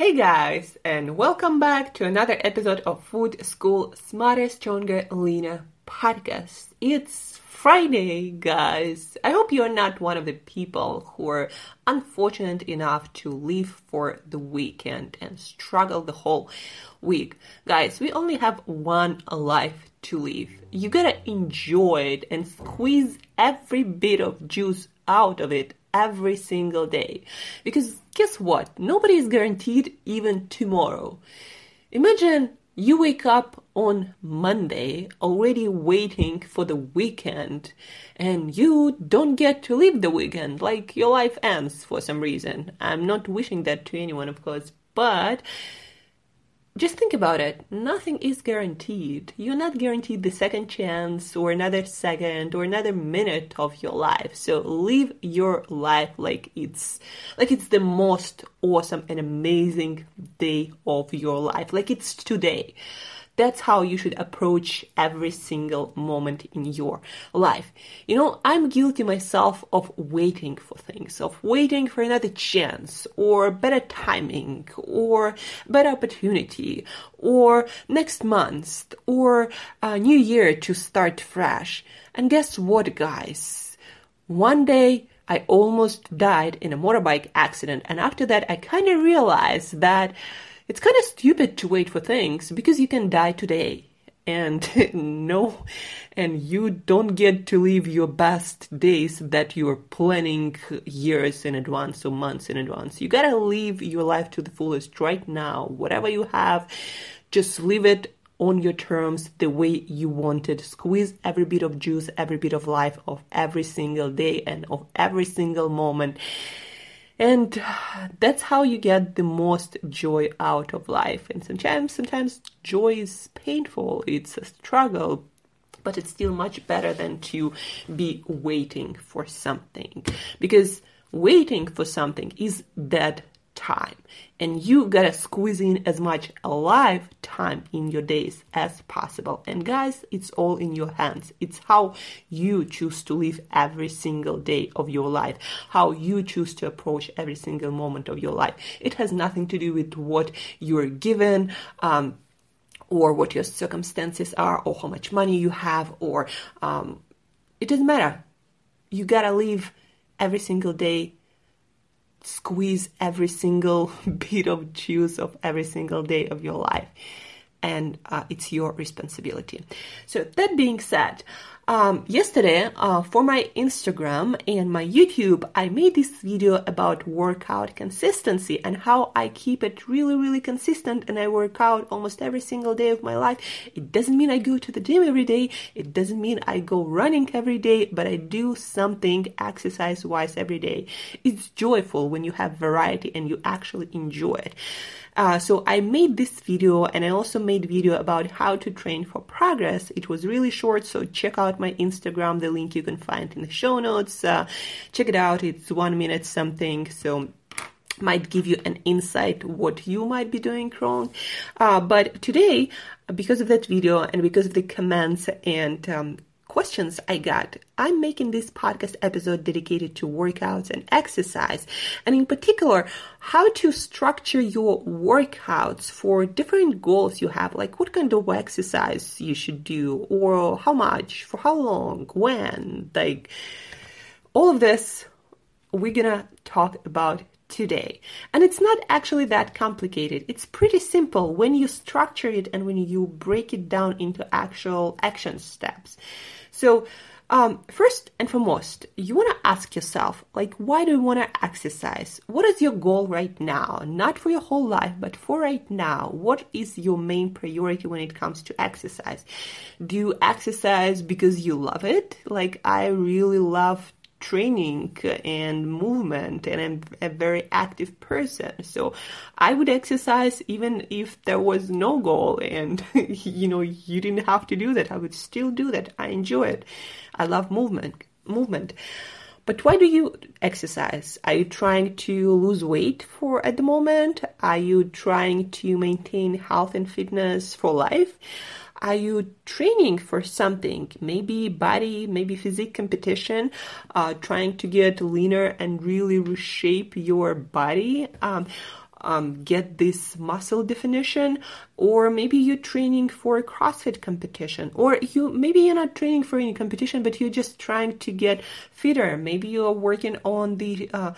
Hey guys, and welcome back to another episode of Food School Smarter, Stronger, Leaner podcast. It's Friday, guys. I hope you're not one of the people who are unfortunate enough to leave for the weekend and struggle the whole week. Guys, we only have one life to live. You gotta enjoy it and squeeze every bit of juice out of it every single day. Because guess what? Nobody is guaranteed even tomorrow. Imagine you wake up on Monday already waiting for the weekend and you don't get to live the weekend, like your life ends for some reason. I'm not wishing that to anyone, of course, but just think about it. Nothing is guaranteed. You're not guaranteed the second chance or another second or another minute of your life. So live your life like it's like it's the most awesome and amazing day of your life. Like it's today. That's how you should approach every single moment in your life. You know, I'm guilty myself of waiting for things, of waiting for another chance, or better timing, or better opportunity, or next month, or a new year to start fresh. And guess what, guys? One day, I almost died in a motorbike accident, and after that, I kind of realized that it's kind of stupid to wait for things because you can die today and no and you don't get to live your best days that you're planning years in advance or months in advance. You gotta live your life to the fullest right now. Whatever you have just live it on your terms the way you want it squeeze every bit of juice every bit of life of every single day and of every single moment and uh, that's how you get the most joy out of life. And sometimes sometimes joy is painful it's a struggle but it's still much better than to be waiting for something. Because waiting for something is that time. And you gotta squeeze in as much alive time in your days as possible. And guys it's all in your hands. It's how you choose to live every single day of your life. How you choose to approach every single moment of your life. It has nothing to do with what you're given um, or what your circumstances are or how much money you have or um, it doesn't matter. You gotta live every single day squeeze every single bit of juice of every single day of your life. And uh, it's your responsibility. So that being said um, yesterday, uh, for my Instagram and my YouTube, I made this video about workout consistency and how I keep it really, really consistent and I work out almost every single day of my life. It doesn't mean I go to the gym every day. It doesn't mean I go running every day, but I do something exercise wise every day. It's joyful when you have variety and you actually enjoy it. Uh, so I made this video and I also made video about how to train for progress. It was really short, so check out my Instagram. The link you can find in the show notes. Uh, check it out. It's one minute something. So might give you an insight what you might be doing wrong. Uh, but today, because of that video and because of the comments and um, questions I got, I'm making this podcast episode dedicated to workouts and exercise, and in particular, how to structure your workouts for different goals you have, like what kind of exercise you should do, or how much, for how long, when, like all of this we're gonna talk about today. And it's not actually that complicated. It's pretty simple when you structure it and when you break it down into actual action steps. So, um, first and foremost, you want to ask yourself, like, why do you want to exercise? What is your goal right now? Not for your whole life, but for right now. What is your main priority when it comes to exercise? Do you exercise because you love it? Like, I really love training and movement and I'm a very active person. So I would exercise even if there was no goal and you know you didn't have to do that. I would still do that. I enjoy it. I love movement movement. But why do you exercise? Are you trying to lose weight for at the moment? Are you trying to maintain health and fitness for life? Are you training for something? Maybe body, maybe physique competition, uh, trying to get leaner and really reshape your body. Um, um, get this muscle definition or maybe you're training for a crossfit competition or you maybe you're not training for any competition but you're just trying to get fitter maybe you're working on the uh,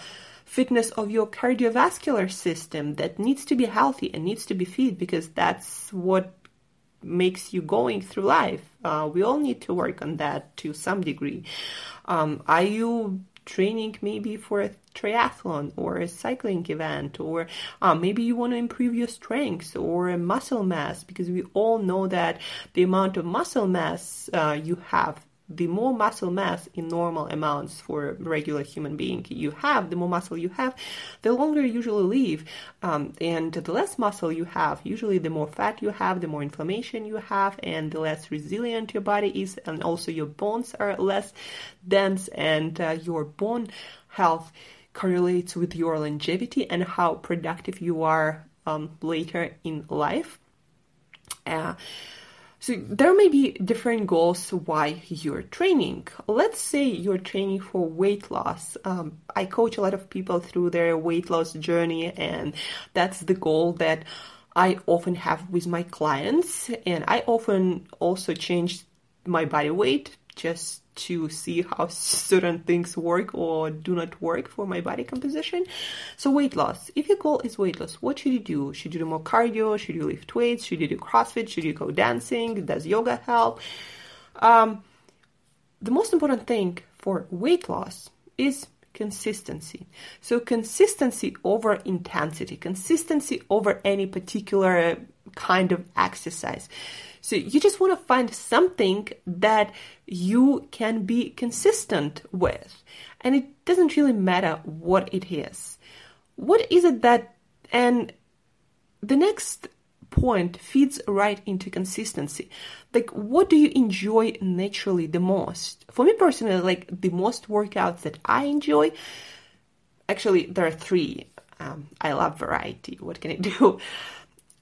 fitness of your cardiovascular system that needs to be healthy and needs to be fit because that's what makes you going through life. Uh, we all need to work on that to some degree. Um, are you training maybe for a triathlon or a cycling event or uh, maybe you want to improve your strength or muscle mass because we all know that the amount of muscle mass uh, you have the more muscle mass in normal amounts for a regular human being you have, the more muscle you have, the longer you usually live. Um, and the less muscle you have, usually the more fat you have, the more inflammation you have, and the less resilient your body is, and also your bones are less dense, and uh, your bone health correlates with your longevity and how productive you are um, later in life. Uh, so there may be different goals why you're training. Let's say you're training for weight loss. Um, I coach a lot of people through their weight loss journey, and that's the goal that I often have with my clients. And I often also change my body weight just to see how certain things work or do not work for my body composition. So weight loss. If your goal is weight loss, what should you do? Should you do more cardio? Should you lift weights? Should you do CrossFit? Should you go dancing? Does yoga help? Um, the most important thing for weight loss is consistency. So consistency over intensity, consistency over any particular kind of exercise. So you just want to find something that you can be consistent with. And it doesn't really matter what it is. What is it that, and the next point feeds right into consistency. Like, what do you enjoy naturally the most? For me personally, like the most workouts that I enjoy, actually, there are three. Um, I love variety. What can I do?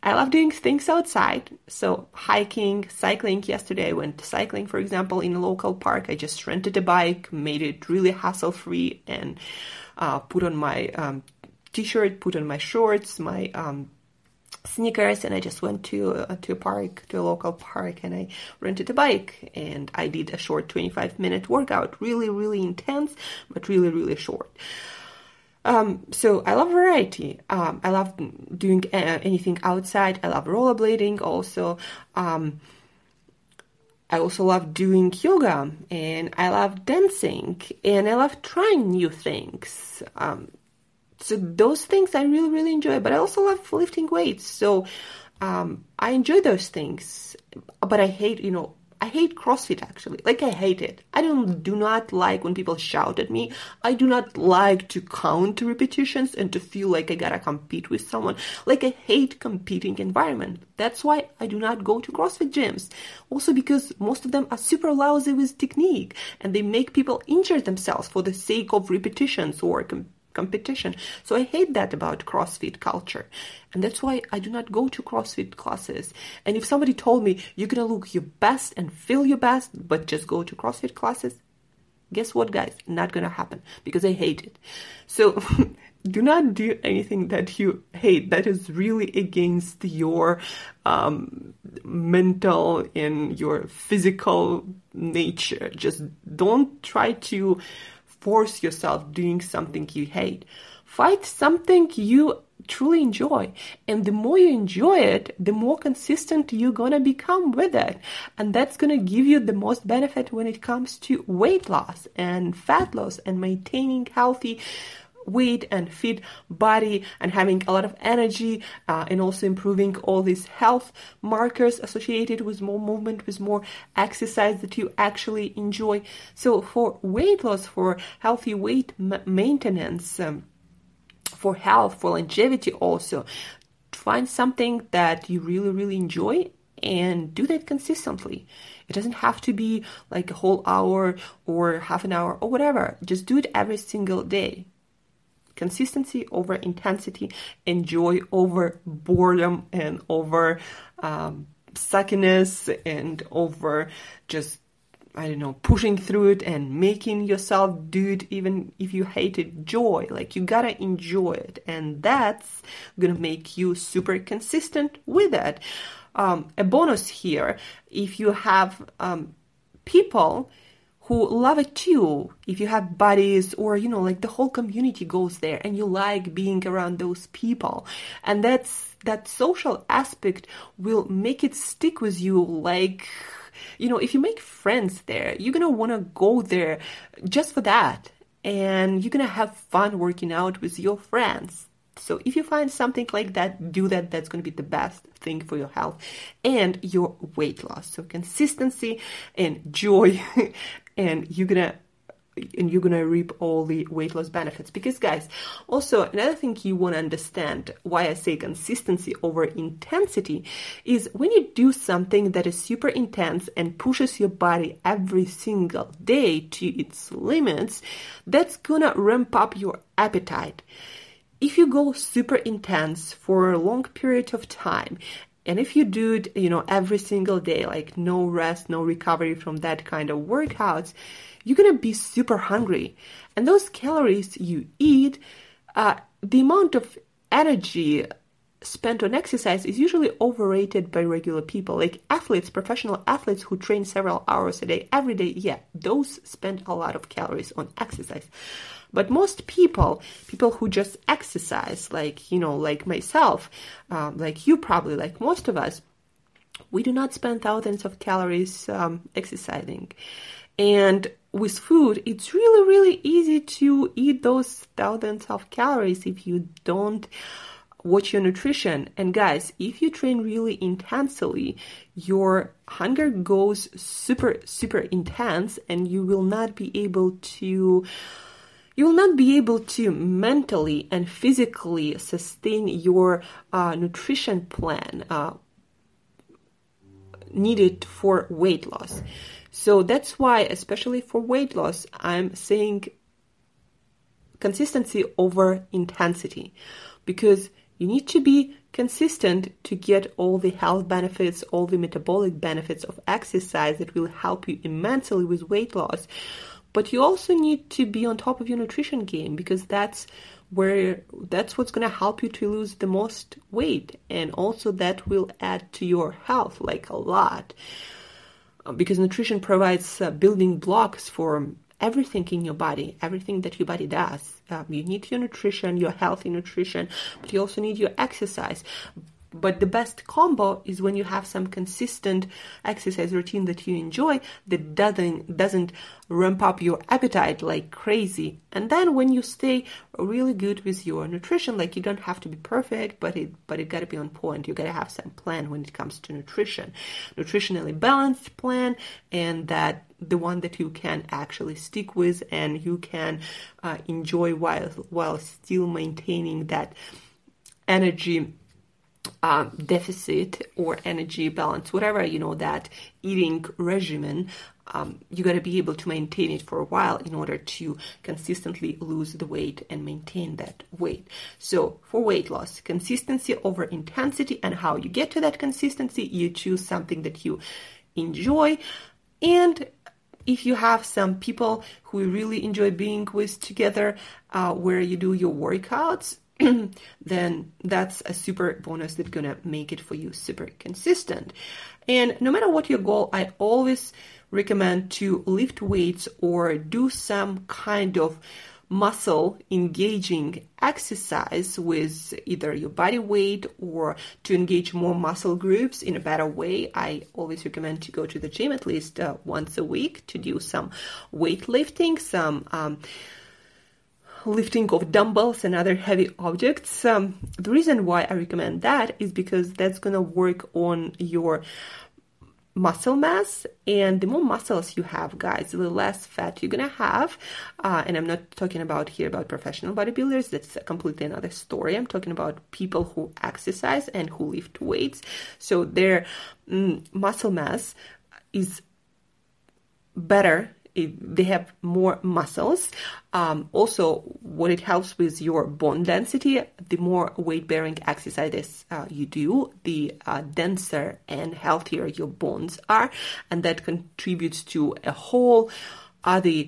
I love doing things outside. So hiking, cycling. Yesterday I went cycling, for example, in a local park. I just rented a bike, made it really hassle free, and uh, put on my um, t-shirt, put on my shorts, my um, sneakers, and I just went to uh, to a park, to a local park, and I rented a bike, and I did a short 25 minute workout, really, really intense, but really, really short. Um, so I love variety. Um, I love doing uh, anything outside. I love rollerblading also. Um, I also love doing yoga and I love dancing and I love trying new things. Um, so those things I really, really enjoy, but I also love lifting weights. So, um, I enjoy those things, but I hate, you know, I hate CrossFit actually. Like I hate it. I don't do not like when people shout at me. I do not like to count repetitions and to feel like I gotta compete with someone. Like I hate competing environment. That's why I do not go to CrossFit gyms. Also because most of them are super lousy with technique and they make people injure themselves for the sake of repetitions or competition. So I hate that about CrossFit culture. And that's why I do not go to CrossFit classes. And if somebody told me you're going to look your best and feel your best, but just go to CrossFit classes, guess what, guys? Not going to happen because I hate it. So do not do anything that you hate that is really against your um, mental and your physical nature. Just don't try to force yourself doing something you hate. Find something you truly enjoy. And the more you enjoy it, the more consistent you're going to become with it. And that's going to give you the most benefit when it comes to weight loss and fat loss and maintaining healthy weight and fit body and having a lot of energy uh, and also improving all these health markers associated with more movement with more exercise that you actually enjoy so for weight loss for healthy weight m- maintenance um, for health for longevity also find something that you really really enjoy and do that consistently. It doesn't have to be like a whole hour or half an hour or whatever. Just do it every single day consistency over intensity and joy over boredom and over um, suckiness and over just I don't know, pushing through it and making yourself do it even if you hate it, joy. Like you gotta enjoy it. And that's gonna make you super consistent with it. Um, a bonus here, if you have um, people who love it too. If you have buddies or, you know, like the whole community goes there and you like being around those people. And that's, that social aspect will make it stick with you like, you know, if you make friends there, you're gonna wanna go there just for that. And you're gonna have fun working out with your friends. So if you find something like that, do that. That's going to be the best thing for your health and your weight loss. So consistency and joy, and you're gonna and you're gonna reap all the weight loss benefits. Because guys, also another thing you want to understand why I say consistency over intensity is when you do something that is super intense and pushes your body every single day to its limits, that's gonna ramp up your appetite if you go super intense for a long period of time and if you do it you know every single day like no rest no recovery from that kind of workouts you're gonna be super hungry. And those calories you eat uh, the amount of energy spent on exercise is usually overrated by regular people like athletes professional athletes who train several hours a day every day yeah those spend a lot of calories on exercise but most people, people who just exercise, like, you know, like myself, um, like you probably, like most of us, we do not spend thousands of calories um, exercising. And with food, it's really, really easy to eat those thousands of calories if you don't watch your nutrition. And guys, if you train really intensely, your hunger goes super, super intense and you will not be able to you will not be able to mentally and physically sustain your uh, nutrition plan uh, needed for weight loss. So that's why, especially for weight loss, I'm saying consistency over intensity because you need to be consistent to get all the health benefits, all the metabolic benefits of exercise that will help you immensely with weight loss. But you also need to be on top of your nutrition game because that's where that's what's going to help you to lose the most weight and also that will add to your health like a lot uh, because nutrition provides uh, building blocks for everything in your body everything that your body does um, you need your nutrition your healthy nutrition but you also need your exercise but the best combo is when you have some consistent exercise routine that you enjoy that doesn't doesn't ramp up your appetite like crazy. And then when you stay really good with your nutrition, like you don't have to be perfect, but it but it gotta be on point. You gotta have some plan when it comes to nutrition. Nutritionally balanced plan and that the one that you can actually stick with and you can uh, enjoy while while still maintaining that energy um, deficit or energy balance, whatever you know that eating regimen, um, you got to be able to maintain it for a while in order to consistently lose the weight and maintain that weight. So for weight loss, consistency over intensity, and how you get to that consistency, you choose something that you enjoy and if you have some people who really enjoy being with together uh, where you do your workouts then that's a super bonus that's gonna make it for you super consistent. And no matter what your goal i always recommend to lift weights or do some kind of muscle engaging exercise with either your body weight or to engage more muscle groups in a better way, I always recommend to go to the gym at least uh, once a week to do some weightlifting, some um, lifting of dumbbells and other heavy objects. Um, the reason why I recommend that is because that's to work on your muscle mass and the more muscles you have guys the less fat you're gonna have. Uh, and i'm not talking about here about professional bodybuilders. That's completely another story. I'm talking about people who exercise and who lift weights. So their mm, muscle mass is better it, they have more muscles. Um, also, what it helps with your bone density, the more weight bearing exercises uh, you do, the uh, denser and healthier your bones are, and that contributes to a whole other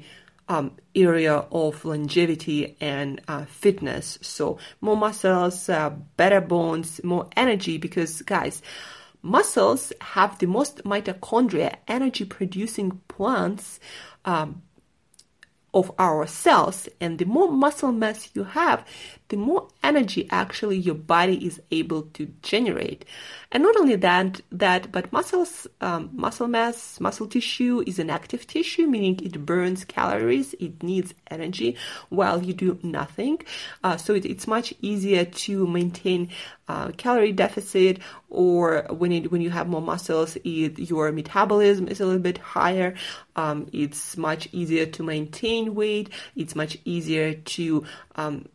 um, area of longevity and uh, fitness. So, more muscles, uh, better bones, more energy, because guys, muscles have the most mitochondria, energy producing plants um, of our cells. And the more muscle mass you have, the more energy actually your body is able to generate. And not only that, that but muscles, um, muscle mass, muscle tissue is an active tissue, meaning it burns calories, it needs energy while you do nothing. Uh, so it, it's much easier to maintain uh, calorie deficit, or when it, when you have more muscles, it, your metabolism is a little bit higher. Um, it's much easier to maintain weight. It's much easier to um,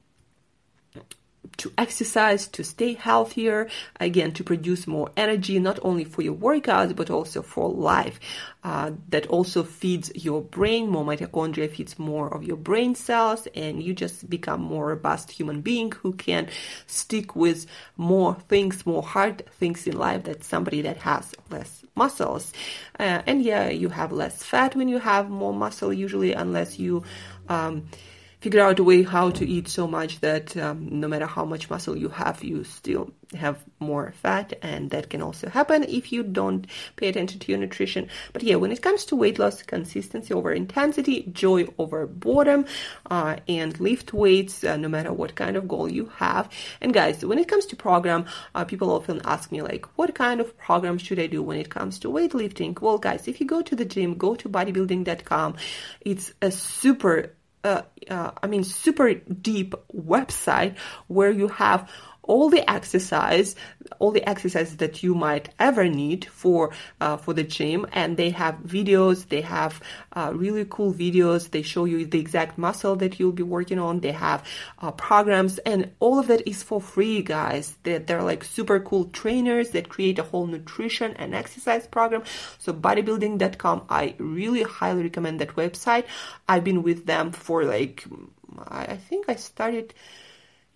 to exercise, to stay healthier, again, to produce more energy, not only for your workouts, but also for life. Uh, that also feeds your brain. More mitochondria feeds more of your brain cells, and you just become more robust human being who can stick with more things, more hard things in life than somebody that has less muscles. Uh, and yeah, you have less fat when you have more muscle, usually, unless you. Um, figure out a way how to eat so much that um, no matter how much muscle you have, you still have more fat, and that can also happen if you don't pay attention to your nutrition. But yeah, when it comes to weight loss, consistency over intensity, joy over boredom, uh, and lift weights, uh, no matter what kind of goal you have. And guys, when it comes to program, uh, people often ask me like, what kind of program should I do when it comes to weightlifting? Well, guys, if you go to the gym, go to bodybuilding.com. It's a super uh, uh, I mean, super deep website where you have all the exercise, all the exercises that you might ever need for uh, for the gym, and they have videos. They have uh, really cool videos. They show you the exact muscle that you'll be working on. They have uh, programs, and all of that is for free, guys. They're, they're like super cool trainers that create a whole nutrition and exercise program. So bodybuilding.com, I really highly recommend that website. I've been with them for like I think I started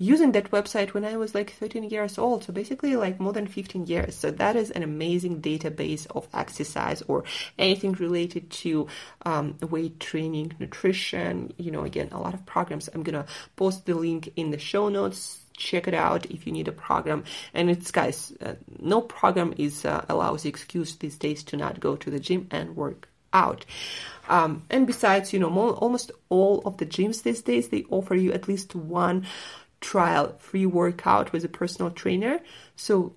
using that website when I was like 13 years old. So basically, like more than 15 years. So that is an amazing database of exercise or anything related to um, weight training, nutrition. You know, again, a lot of programs. I'm gonna post the link in the show notes check it out if you need a program and it's guys uh, no program is uh, allows excuse these days to not go to the gym and work out um, and besides you know almost all of the gyms these days they offer you at least one trial free workout with a personal trainer. So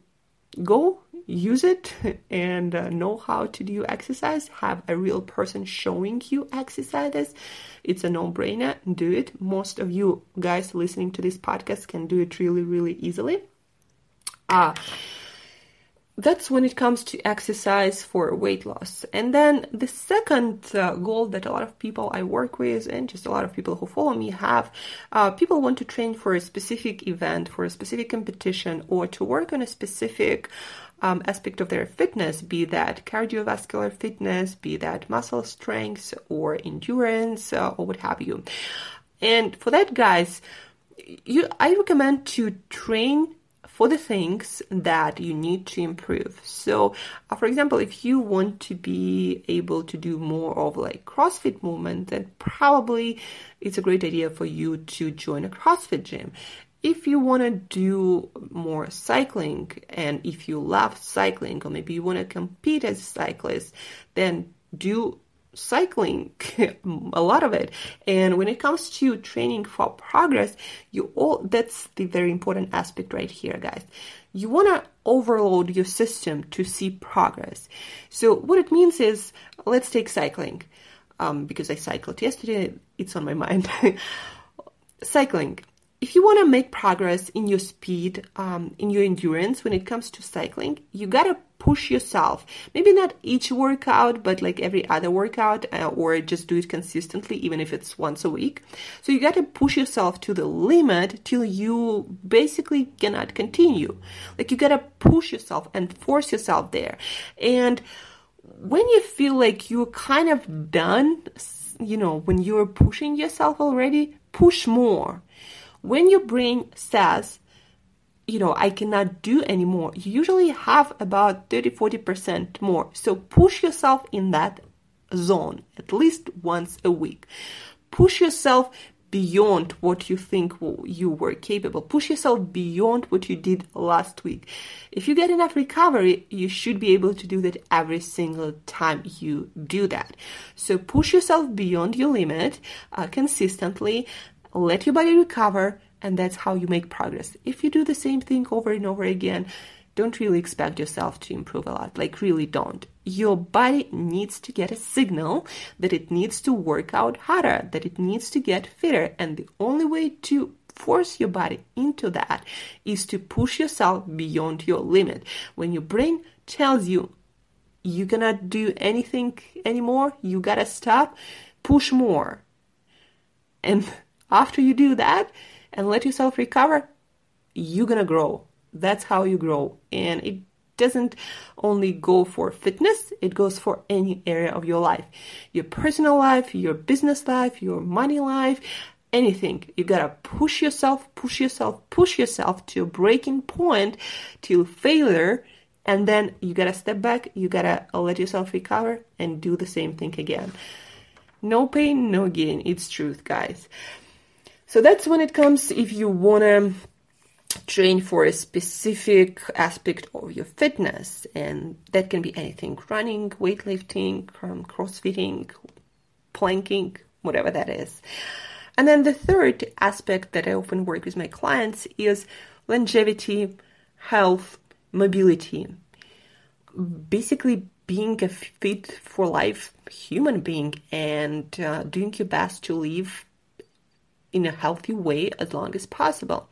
go use it and uh, know how to do exercise. Have a real person showing you exercises. It's a no brainer. Do it. Most of you guys listening to this podcast can do it really, really easily. Uh, that's when it comes to exercise for weight loss. And then the second uh, goal that a lot of people I work with and just a lot of people who follow me have, uh, people want to train for a specific event, for a specific competition, or to work on a specific um, aspect of their fitness, be that cardiovascular fitness, be that muscle strength or endurance, uh, or what have you. And for that, guys, you, I recommend to train for the things that you need to improve. So, uh, for example, if you want to be able to do more of like CrossFit movement, then probably it's a great idea for you to join a CrossFit gym. If you want to do more cycling and if you love cycling or maybe you want to compete as a cyclist, then do cycling a lot of it. And when it comes to training for progress you all that's the very important aspect right here guys. You want to overload your system to see progress. So what it means is let's take cycling. Um, because i cycled yesterday it's on my mind. Cycling. If you want to make progress in your speed, um, in your endurance when it comes to cycling, you gotta push yourself. Maybe not each workout, but like every other workout, uh, or just do it consistently, even if it's once a week. So you gotta push yourself to the limit till you basically cannot continue. Like you gotta push yourself and force yourself there. And when you feel like you're kind of done, you know, when you're pushing yourself already, push more when your brain says, you know, I cannot do anymore, you usually have about 30 40% more. So push yourself in that zone at least once a week. Push yourself beyond what you think you were capable. Push yourself beyond what you did last week. If you get enough recovery, you should be able to do that every single time you do that. So push yourself beyond your limit uh, consistently let your body recover, and that's how you make progress. If you do the same thing over and over again, don't really expect yourself to improve a lot. Like, really don't. Your body needs to get a signal that it needs to work out harder, that it needs to get fitter. And the only way to force your body into that is to push yourself beyond your limit. When your brain tells you you cannot do anything anymore, you gotta stop, push more. And after you do that and let yourself recover, you're gonna grow. That's how you grow. And it doesn't only go for fitness, it goes for any area of your life your personal life, your business life, your money life, anything. You gotta push yourself, push yourself, push yourself to a breaking point till failure. And then you gotta step back, you gotta let yourself recover and do the same thing again. No pain, no gain. It's truth, guys. So that's when it comes if you want to train for a specific aspect of your fitness, and that can be anything running, weightlifting, um, crossfitting, planking, whatever that is. And then the third aspect that I often work with my clients is longevity, health, mobility. Basically, being a fit for life human being and uh, doing your best to live in a healthy way as long as possible.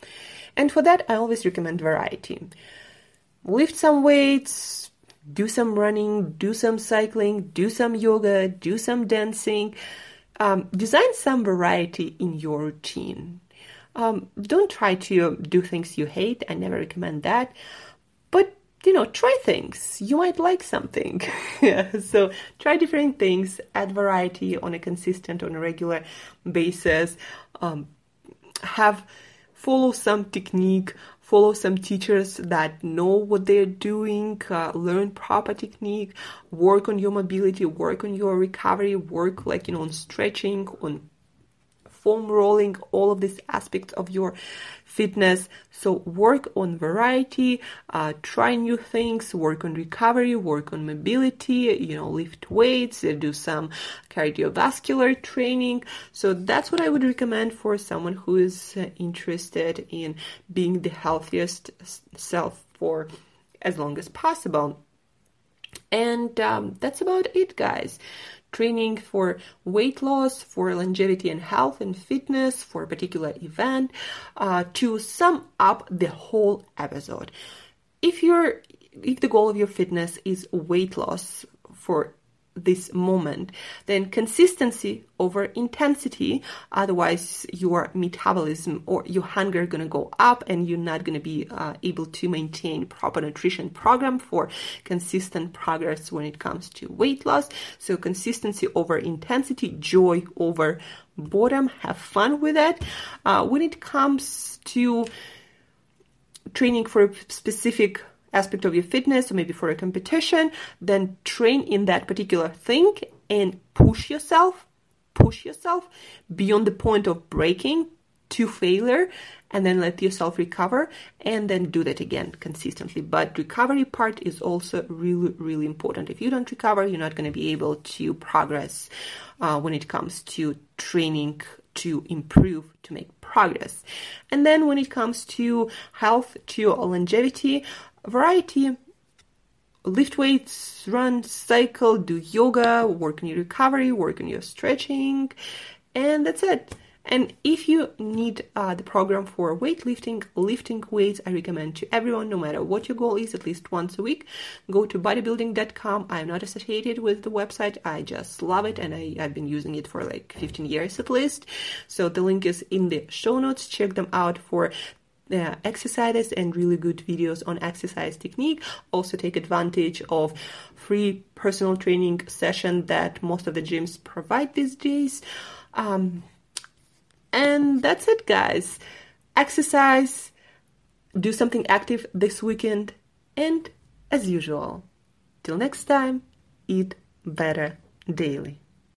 And for that, I always recommend variety. Lift some weights, do some running, do some cycling, do some yoga, do some dancing. Um, design some variety in your routine. Um, don't try to do things you hate. I never recommend that. You know, try things. You might like something. so try different things, add variety on a consistent, on a regular basis. Um, have follow some technique, follow some teachers that know what they're doing, uh, learn proper technique, work on your mobility, work on your recovery, work like you know on stretching, on foam rolling, all of these aspects of your fitness. So work on variety, uh, try new things, work on recovery, work on mobility, you know, lift weights, uh, do some cardiovascular training. So that's what I would recommend for someone who is uh, interested in being the healthiest self for as long as possible. And um, that's about it, guys training for weight loss, for longevity and health and fitness, for a particular event, uh, to sum up the whole episode. If you're if the goal of your fitness is weight loss for this moment, then consistency over intensity. Otherwise, your metabolism or your hunger going to go up, and you're not going to be uh, able to maintain proper nutrition program for consistent progress when it comes to weight loss. So, consistency over intensity, joy over boredom. Have fun with it. Uh, when it comes to training for a specific aspect of your fitness or maybe for a competition, then train in that particular thing and push yourself, push yourself beyond the point of breaking to failure and then let yourself recover and then do that again consistently. But recovery part is also really, really important. If you don't recover, you're not going to be able to progress uh, when it comes to training to improve, to make progress. And then when it comes to health, to longevity, variety lift weights, run, cycle, do yoga, work on your recovery, work on your stretching, and that's it. And if you need uh, the program for weightlifting, lifting weights, I recommend to everyone, no matter what your goal is, at least once a week, go to bodybuilding.com. I'm not associated with the website. I just love it and I, I've been using it for like 15 years at least. So the link is in the show notes. Check them out for uh, exercises and really good videos on exercise technique. Also take advantage of free personal training session that most of the gyms provide these days. Um, and that's it, guys. Exercise, do something active this weekend, and as usual, till next time, eat better daily.